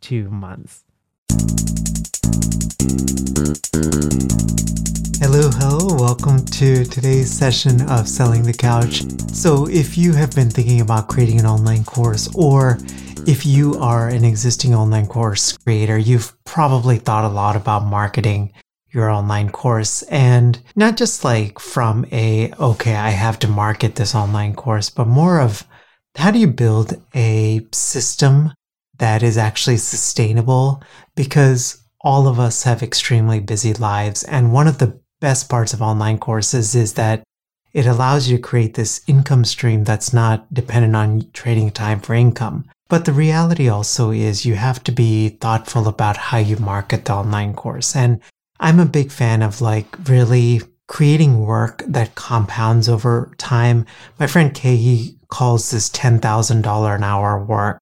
two months. Hello, hello, welcome to today's session of Selling the Couch. So, if you have been thinking about creating an online course, or if you are an existing online course creator, you've probably thought a lot about marketing your online course and not just like from a, okay, I have to market this online course, but more of how do you build a system that is actually sustainable because all of us have extremely busy lives. And one of the best parts of online courses is that it allows you to create this income stream that's not dependent on trading time for income. But the reality also is you have to be thoughtful about how you market the online course. And I'm a big fan of like really creating work that compounds over time. My friend Kay, he calls this $10,000 an hour work.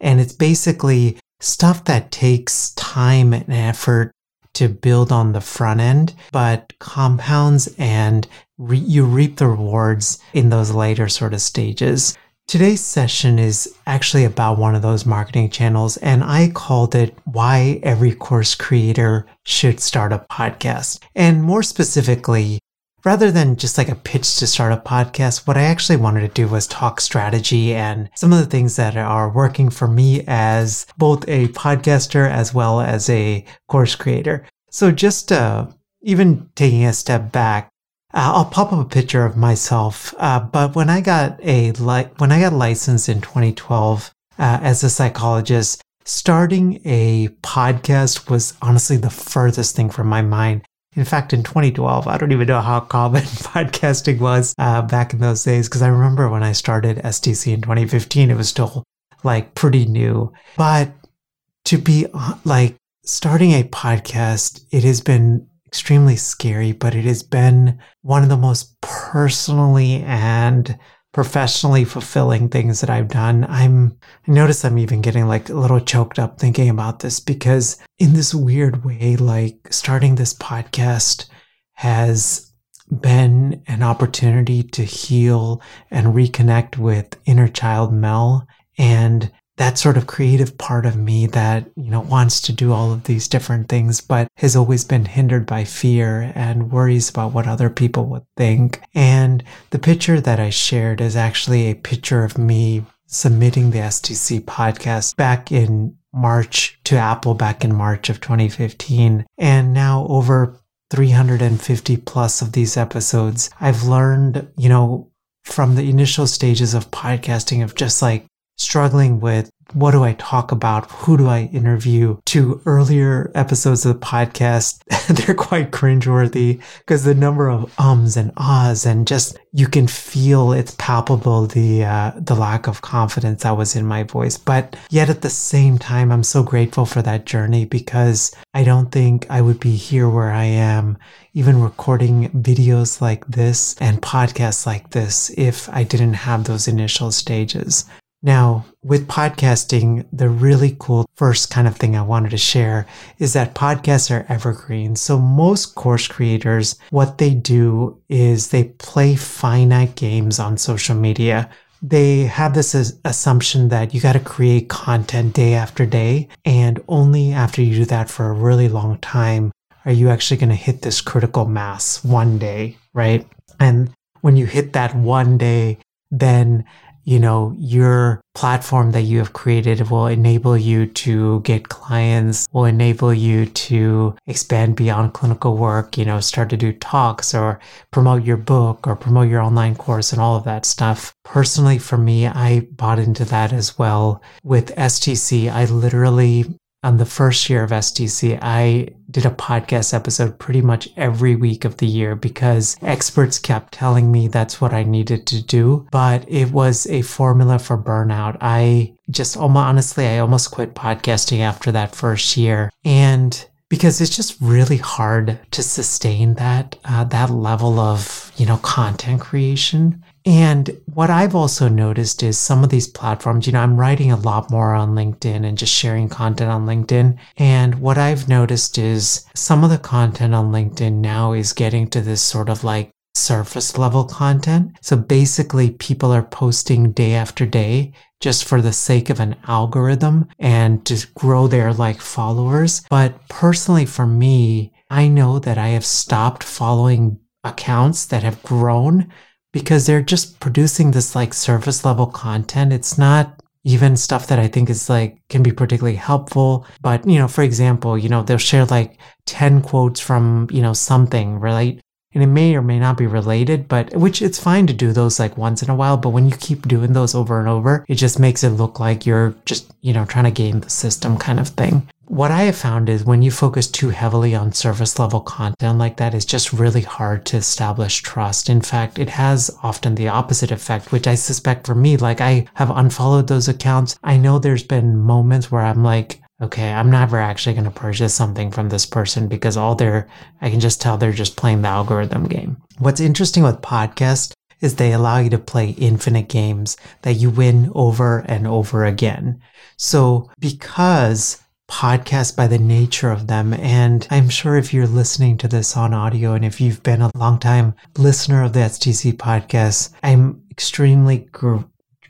And it's basically stuff that takes time and effort to build on the front end, but compounds and re- you reap the rewards in those later sort of stages. Today's session is actually about one of those marketing channels, and I called it Why Every Course Creator Should Start a Podcast. And more specifically, rather than just like a pitch to start a podcast, what I actually wanted to do was talk strategy and some of the things that are working for me as both a podcaster as well as a course creator. So just uh, even taking a step back, uh, I'll pop up a picture of myself. Uh, but when I got a li- when I got licensed in 2012 uh, as a psychologist, starting a podcast was honestly the furthest thing from my mind. In fact, in 2012, I don't even know how common podcasting was uh, back in those days because I remember when I started STC in 2015, it was still like pretty new. But to be uh, like starting a podcast, it has been extremely scary, but it has been one of the most personally and professionally fulfilling things that I've done. I'm I notice I'm even getting like a little choked up thinking about this because in this weird way like starting this podcast has been an opportunity to heal and reconnect with inner child Mel and that sort of creative part of me that, you know, wants to do all of these different things, but has always been hindered by fear and worries about what other people would think. And the picture that I shared is actually a picture of me submitting the STC podcast back in March to Apple back in March of 2015. And now over 350 plus of these episodes, I've learned, you know, from the initial stages of podcasting of just like struggling with what do I talk about? Who do I interview? To earlier episodes of the podcast, they're quite cringeworthy because the number of ums and ahs and just you can feel it's palpable the uh, the lack of confidence that was in my voice. But yet at the same time, I'm so grateful for that journey because I don't think I would be here where I am, even recording videos like this and podcasts like this, if I didn't have those initial stages. Now, with podcasting, the really cool first kind of thing I wanted to share is that podcasts are evergreen. So most course creators, what they do is they play finite games on social media. They have this assumption that you got to create content day after day. And only after you do that for a really long time are you actually going to hit this critical mass one day, right? And when you hit that one day, then you know, your platform that you have created will enable you to get clients, will enable you to expand beyond clinical work, you know, start to do talks or promote your book or promote your online course and all of that stuff. Personally, for me, I bought into that as well. With STC, I literally on the first year of STC, I did a podcast episode pretty much every week of the year because experts kept telling me that's what I needed to do. But it was a formula for burnout. I just almost honestly, I almost quit podcasting after that first year. And because it's just really hard to sustain that uh, that level of you know content creation and what I've also noticed is some of these platforms, you know, I'm writing a lot more on LinkedIn and just sharing content on LinkedIn. And what I've noticed is some of the content on LinkedIn now is getting to this sort of like surface level content. So basically, people are posting day after day just for the sake of an algorithm and to grow their like followers. But personally, for me, I know that I have stopped following accounts that have grown because they're just producing this like surface level content. It's not even stuff that I think is like can be particularly helpful. But, you know, for example, you know, they'll share like 10 quotes from, you know, something, right? And it may or may not be related, but which it's fine to do those like once in a while. But when you keep doing those over and over, it just makes it look like you're just, you know, trying to game the system kind of thing what I have found is when you focus too heavily on surface level content like that, it's just really hard to establish trust. In fact, it has often the opposite effect, which I suspect for me, like I have unfollowed those accounts. I know there's been moments where I'm like, okay, I'm never actually going to purchase something from this person because all they're, I can just tell they're just playing the algorithm game. What's interesting with podcasts is they allow you to play infinite games that you win over and over again. So because podcasts by the nature of them. And I'm sure if you're listening to this on audio and if you've been a long time listener of the STC podcast, I'm extremely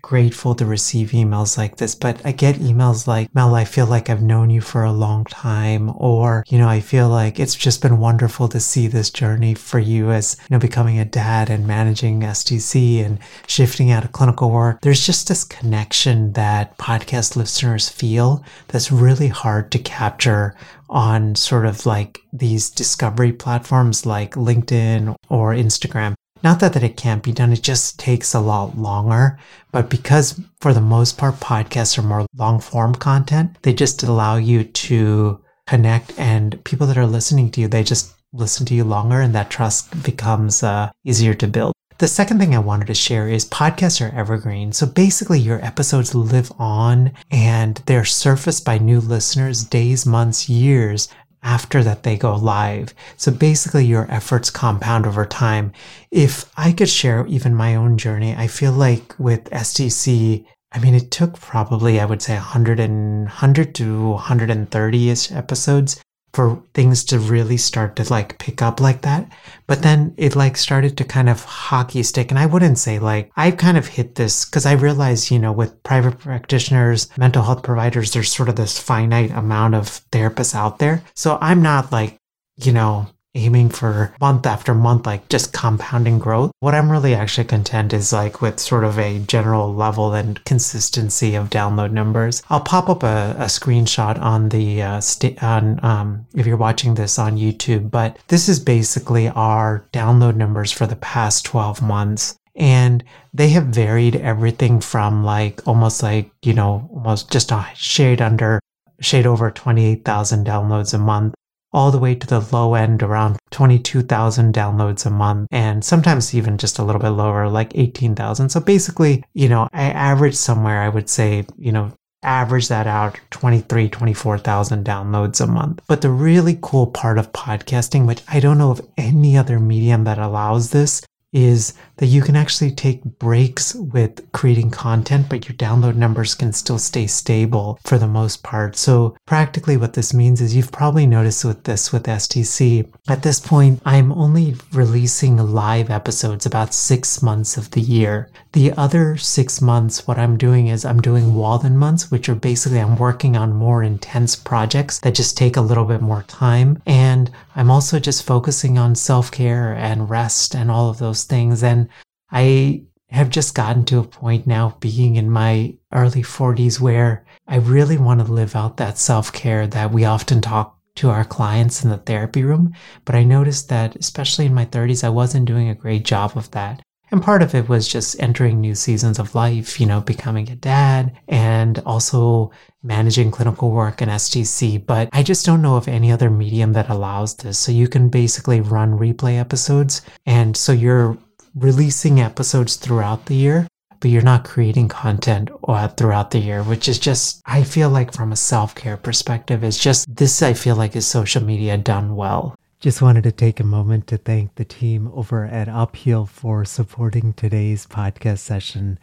grateful to receive emails like this, but I get emails like, Mel, I feel like I've known you for a long time, or, you know, I feel like it's just been wonderful to see this journey for you as, you know, becoming a dad and managing STC and shifting out of clinical work. There's just this connection that podcast listeners feel that's really hard to capture on sort of like these discovery platforms like LinkedIn or Instagram. Not that, that it can't be done, it just takes a lot longer. But because for the most part, podcasts are more long form content, they just allow you to connect and people that are listening to you, they just listen to you longer and that trust becomes uh, easier to build. The second thing I wanted to share is podcasts are evergreen. So basically, your episodes live on and they're surfaced by new listeners days, months, years after that they go live. So basically your efforts compound over time. If I could share even my own journey, I feel like with STC, I mean, it took probably, I would say 100 and 100 to 130 ish episodes for things to really start to like pick up like that. But then it like started to kind of hockey stick. And I wouldn't say like I've kind of hit this because I realize, you know, with private practitioners, mental health providers, there's sort of this finite amount of therapists out there. So I'm not like, you know, aiming for month after month, like just compounding growth. What I'm really actually content is like with sort of a general level and consistency of download numbers. I'll pop up a, a screenshot on the uh, st- on um, if you're watching this on YouTube, but this is basically our download numbers for the past 12 months. And they have varied everything from like almost like, you know, almost just a shade under, shade over 28,000 downloads a month all the way to the low end around 22,000 downloads a month and sometimes even just a little bit lower like 18,000. So basically, you know, I average somewhere I would say, you know, average that out 23 24,000 downloads a month. But the really cool part of podcasting which I don't know of any other medium that allows this is that you can actually take breaks with creating content, but your download numbers can still stay stable for the most part. So practically what this means is you've probably noticed with this with STC. At this point, I'm only releasing live episodes about six months of the year. The other six months, what I'm doing is I'm doing Walden months, which are basically I'm working on more intense projects that just take a little bit more time. And I'm also just focusing on self care and rest and all of those things. And I have just gotten to a point now being in my early 40s where I really want to live out that self care that we often talk to our clients in the therapy room. But I noticed that, especially in my 30s, I wasn't doing a great job of that. And part of it was just entering new seasons of life, you know, becoming a dad and also managing clinical work and STC. But I just don't know of any other medium that allows this. So you can basically run replay episodes. And so you're releasing episodes throughout the year, but you're not creating content uh, throughout the year, which is just, I feel like from a self care perspective, is just this, I feel like is social media done well. Just wanted to take a moment to thank the team over at Upheal for supporting today's podcast session.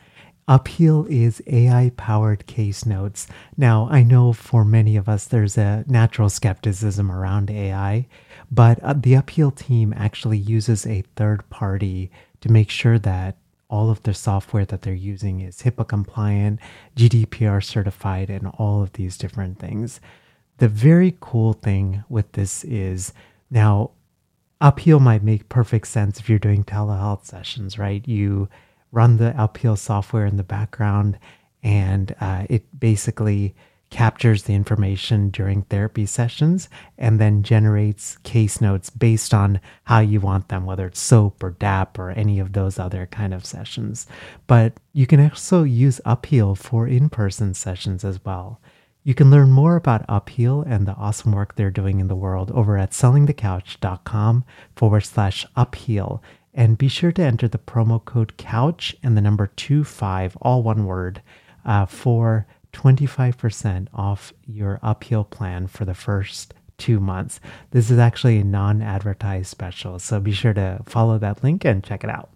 Upheal is AI powered case notes. Now, I know for many of us there's a natural skepticism around AI, but uh, the Upheal team actually uses a third party to make sure that all of the software that they're using is HIPAA compliant, GDPR certified, and all of these different things. The very cool thing with this is now Upheal might make perfect sense if you're doing telehealth sessions, right? You run the Upheal software in the background, and uh, it basically captures the information during therapy sessions and then generates case notes based on how you want them, whether it's SOAP or DAP or any of those other kind of sessions. But you can also use Upheal for in person sessions as well. You can learn more about Upheal and the awesome work they're doing in the world over at sellingthecouch.com forward slash upheal. And be sure to enter the promo code COUCH and the number 25, all one word, uh, for 25% off your Upheal plan for the first two months. This is actually a non advertised special, so be sure to follow that link and check it out.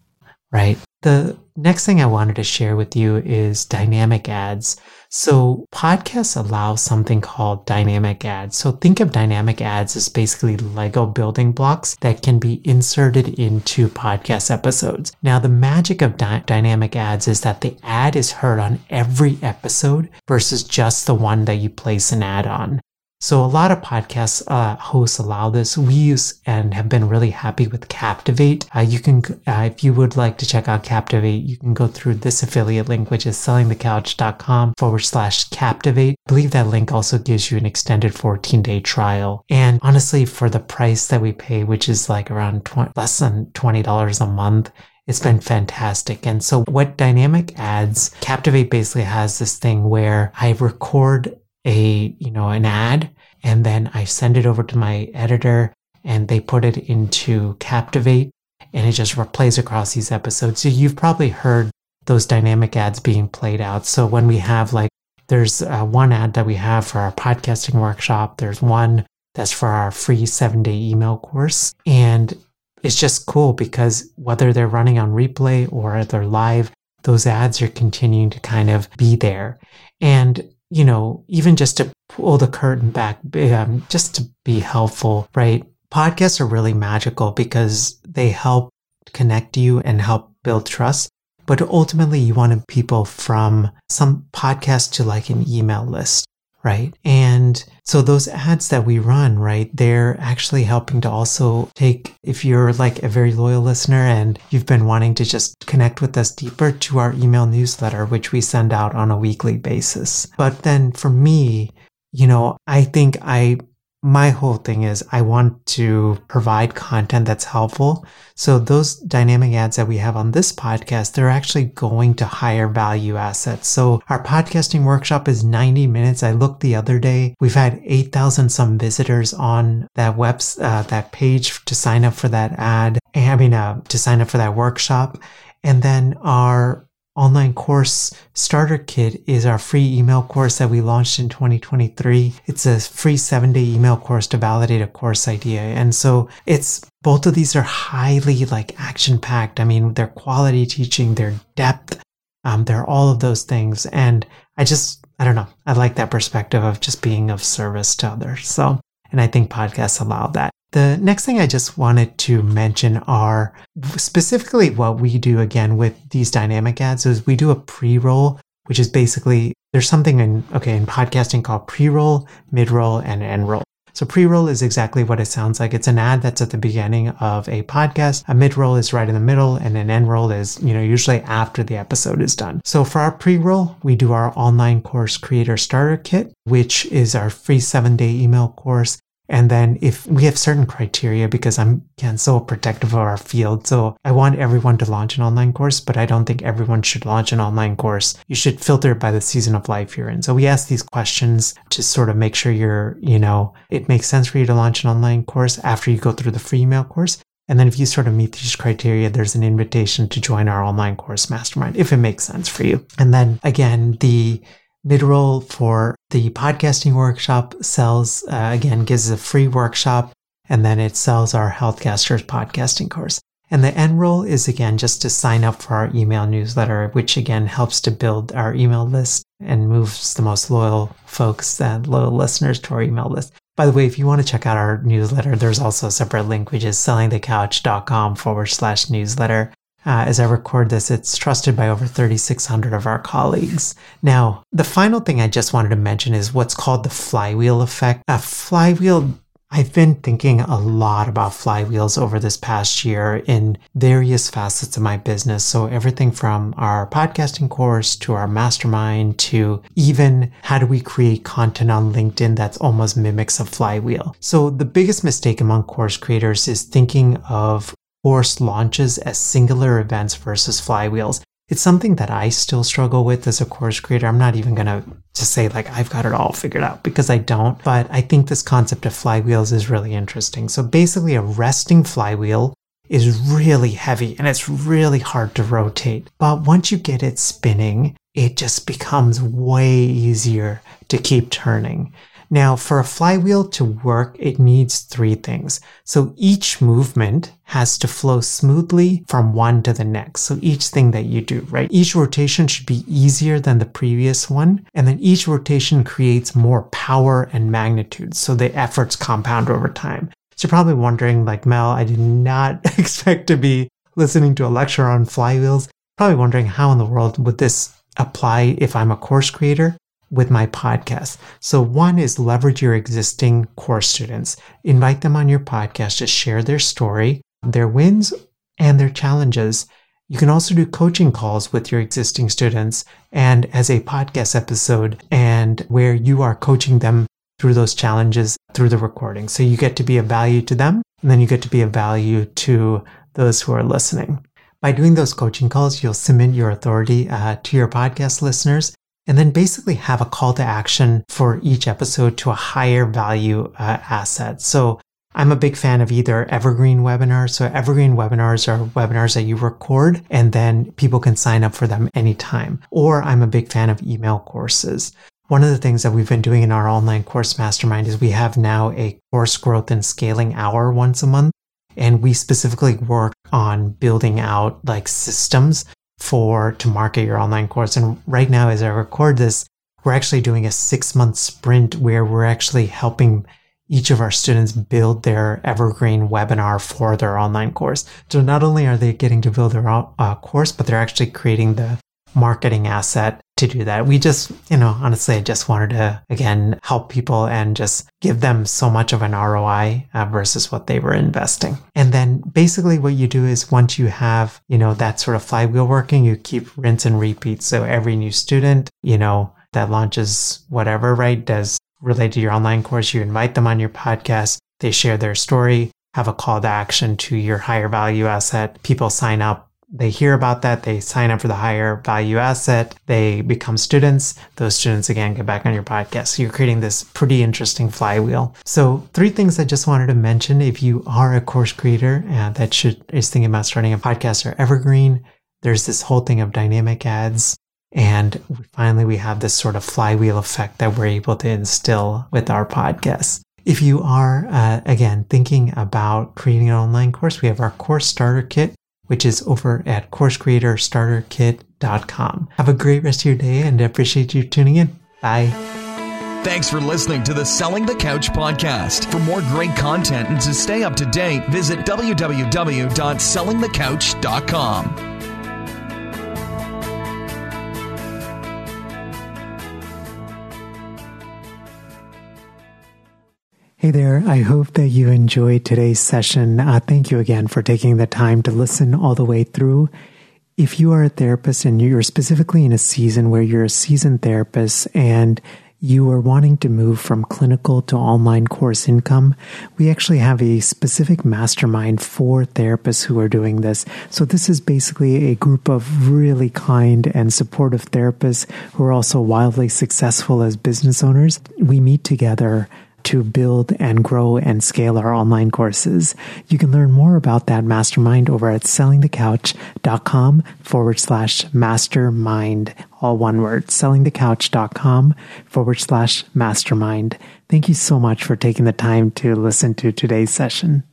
Right. The next thing I wanted to share with you is dynamic ads. So podcasts allow something called dynamic ads. So think of dynamic ads as basically Lego building blocks that can be inserted into podcast episodes. Now, the magic of dy- dynamic ads is that the ad is heard on every episode versus just the one that you place an ad on. So a lot of podcast uh, hosts allow this. We use and have been really happy with Captivate. Uh, you can, uh, if you would like to check out Captivate, you can go through this affiliate link, which is sellingthecouch.com forward slash Captivate. I believe that link also gives you an extended 14 day trial. And honestly, for the price that we pay, which is like around 20, less than $20 a month, it's been fantastic. And so what dynamic ads, Captivate basically has this thing where I record a you know an ad and then I send it over to my editor and they put it into Captivate and it just plays across these episodes. So you've probably heard those dynamic ads being played out. So when we have like there's uh, one ad that we have for our podcasting workshop, there's one that's for our free 7-day email course and it's just cool because whether they're running on replay or they're live, those ads are continuing to kind of be there. And you know, even just to pull the curtain back, um, just to be helpful, right? Podcasts are really magical because they help connect you and help build trust. But ultimately, you want people from some podcast to like an email list right? And so those ads that we run, right, they're actually helping to also take, if you're like a very loyal listener and you've been wanting to just connect with us deeper to our email newsletter, which we send out on a weekly basis. But then for me, you know, I think I my whole thing is I want to provide content that's helpful. So those dynamic ads that we have on this podcast, they're actually going to higher value assets. So our podcasting workshop is 90 minutes. I looked the other day. We've had 8,000 some visitors on that web, uh, that page to sign up for that ad. I mean, uh, to sign up for that workshop. And then our online course starter kit is our free email course that we launched in 2023. It's a free seven day email course to validate a course idea. And so it's both of these are highly like action packed. I mean, their quality teaching, their depth, um, they're all of those things. And I just, I don't know. I like that perspective of just being of service to others. So, and I think podcasts allow that. The next thing I just wanted to mention are specifically what we do again with these dynamic ads is we do a pre-roll, which is basically there's something in okay in podcasting called pre-roll, mid-roll, and end-roll. So pre-roll is exactly what it sounds like. It's an ad that's at the beginning of a podcast. A mid-roll is right in the middle and an end roll is, you know, usually after the episode is done. So for our pre-roll, we do our online course creator starter kit, which is our free seven day email course and then if we have certain criteria, because I'm again so protective of our field, so I want everyone to launch an online course, but I don't think everyone should launch an online course. You should filter it by the season of life you're in. So we ask these questions to sort of make sure you're, you know, it makes sense for you to launch an online course after you go through the free email course. And then if you sort of meet these criteria, there's an invitation to join our online course mastermind if it makes sense for you. And then again, the Midroll for the podcasting workshop sells, uh, again, gives a free workshop, and then it sells our Healthcasters podcasting course. And the end roll is again just to sign up for our email newsletter, which again helps to build our email list and moves the most loyal folks and loyal listeners to our email list. By the way, if you want to check out our newsletter, there's also a separate link, which is sellingthecouch.com forward slash newsletter. Uh, as I record this, it's trusted by over 3,600 of our colleagues. Now, the final thing I just wanted to mention is what's called the flywheel effect. A flywheel I've been thinking a lot about flywheels over this past year in various facets of my business. So everything from our podcasting course to our mastermind to even how do we create content on LinkedIn that's almost mimics a flywheel. So the biggest mistake among course creators is thinking of course launches as singular events versus flywheels. It's something that I still struggle with as a course creator. I'm not even going to just say like I've got it all figured out because I don't, but I think this concept of flywheels is really interesting. So basically a resting flywheel is really heavy and it's really hard to rotate. But once you get it spinning, it just becomes way easier to keep turning. Now, for a flywheel to work, it needs three things. So each movement has to flow smoothly from one to the next. So each thing that you do, right? Each rotation should be easier than the previous one. And then each rotation creates more power and magnitude. So the efforts compound over time. So you're probably wondering, like, Mel, I did not expect to be listening to a lecture on flywheels. Probably wondering how in the world would this apply if I'm a course creator? With my podcast. So, one is leverage your existing course students, invite them on your podcast to share their story, their wins, and their challenges. You can also do coaching calls with your existing students and as a podcast episode, and where you are coaching them through those challenges through the recording. So, you get to be a value to them, and then you get to be a value to those who are listening. By doing those coaching calls, you'll cement your authority uh, to your podcast listeners and then basically have a call to action for each episode to a higher value uh, asset. So I'm a big fan of either evergreen webinars. So evergreen webinars are webinars that you record and then people can sign up for them anytime. Or I'm a big fan of email courses. One of the things that we've been doing in our online course mastermind is we have now a course growth and scaling hour once a month. And we specifically work on building out like systems for to market your online course. And right now, as I record this, we're actually doing a six month sprint where we're actually helping each of our students build their evergreen webinar for their online course. So not only are they getting to build their uh, course, but they're actually creating the marketing asset to do that. We just, you know, honestly, I just wanted to, again, help people and just give them so much of an ROI uh, versus what they were investing. And then basically what you do is once you have, you know, that sort of flywheel working, you keep rinse and repeat. So every new student, you know, that launches whatever, right, does relate to your online course, you invite them on your podcast, they share their story, have a call to action to your higher value asset. People sign up they hear about that, they sign up for the higher value asset, they become students. Those students again get back on your podcast. So you're creating this pretty interesting flywheel. So three things I just wanted to mention if you are a course creator uh, that should is thinking about starting a podcast or evergreen, there's this whole thing of dynamic ads. And finally, we have this sort of flywheel effect that we're able to instill with our podcast. If you are, uh, again, thinking about creating an online course, we have our course starter kit, which is over at coursecreatorstarterkit.com. Have a great rest of your day and appreciate you tuning in. Bye. Thanks for listening to the Selling the Couch podcast. For more great content and to stay up to date, visit www.sellingthecouch.com. Hey there, I hope that you enjoyed today's session. Uh, thank you again for taking the time to listen all the way through. If you are a therapist and you're specifically in a season where you're a seasoned therapist and you are wanting to move from clinical to online course income, we actually have a specific mastermind for therapists who are doing this. So this is basically a group of really kind and supportive therapists who are also wildly successful as business owners. We meet together to build and grow and scale our online courses. You can learn more about that mastermind over at sellingthecouch.com forward slash mastermind. All one word, sellingthecouch.com forward slash mastermind. Thank you so much for taking the time to listen to today's session.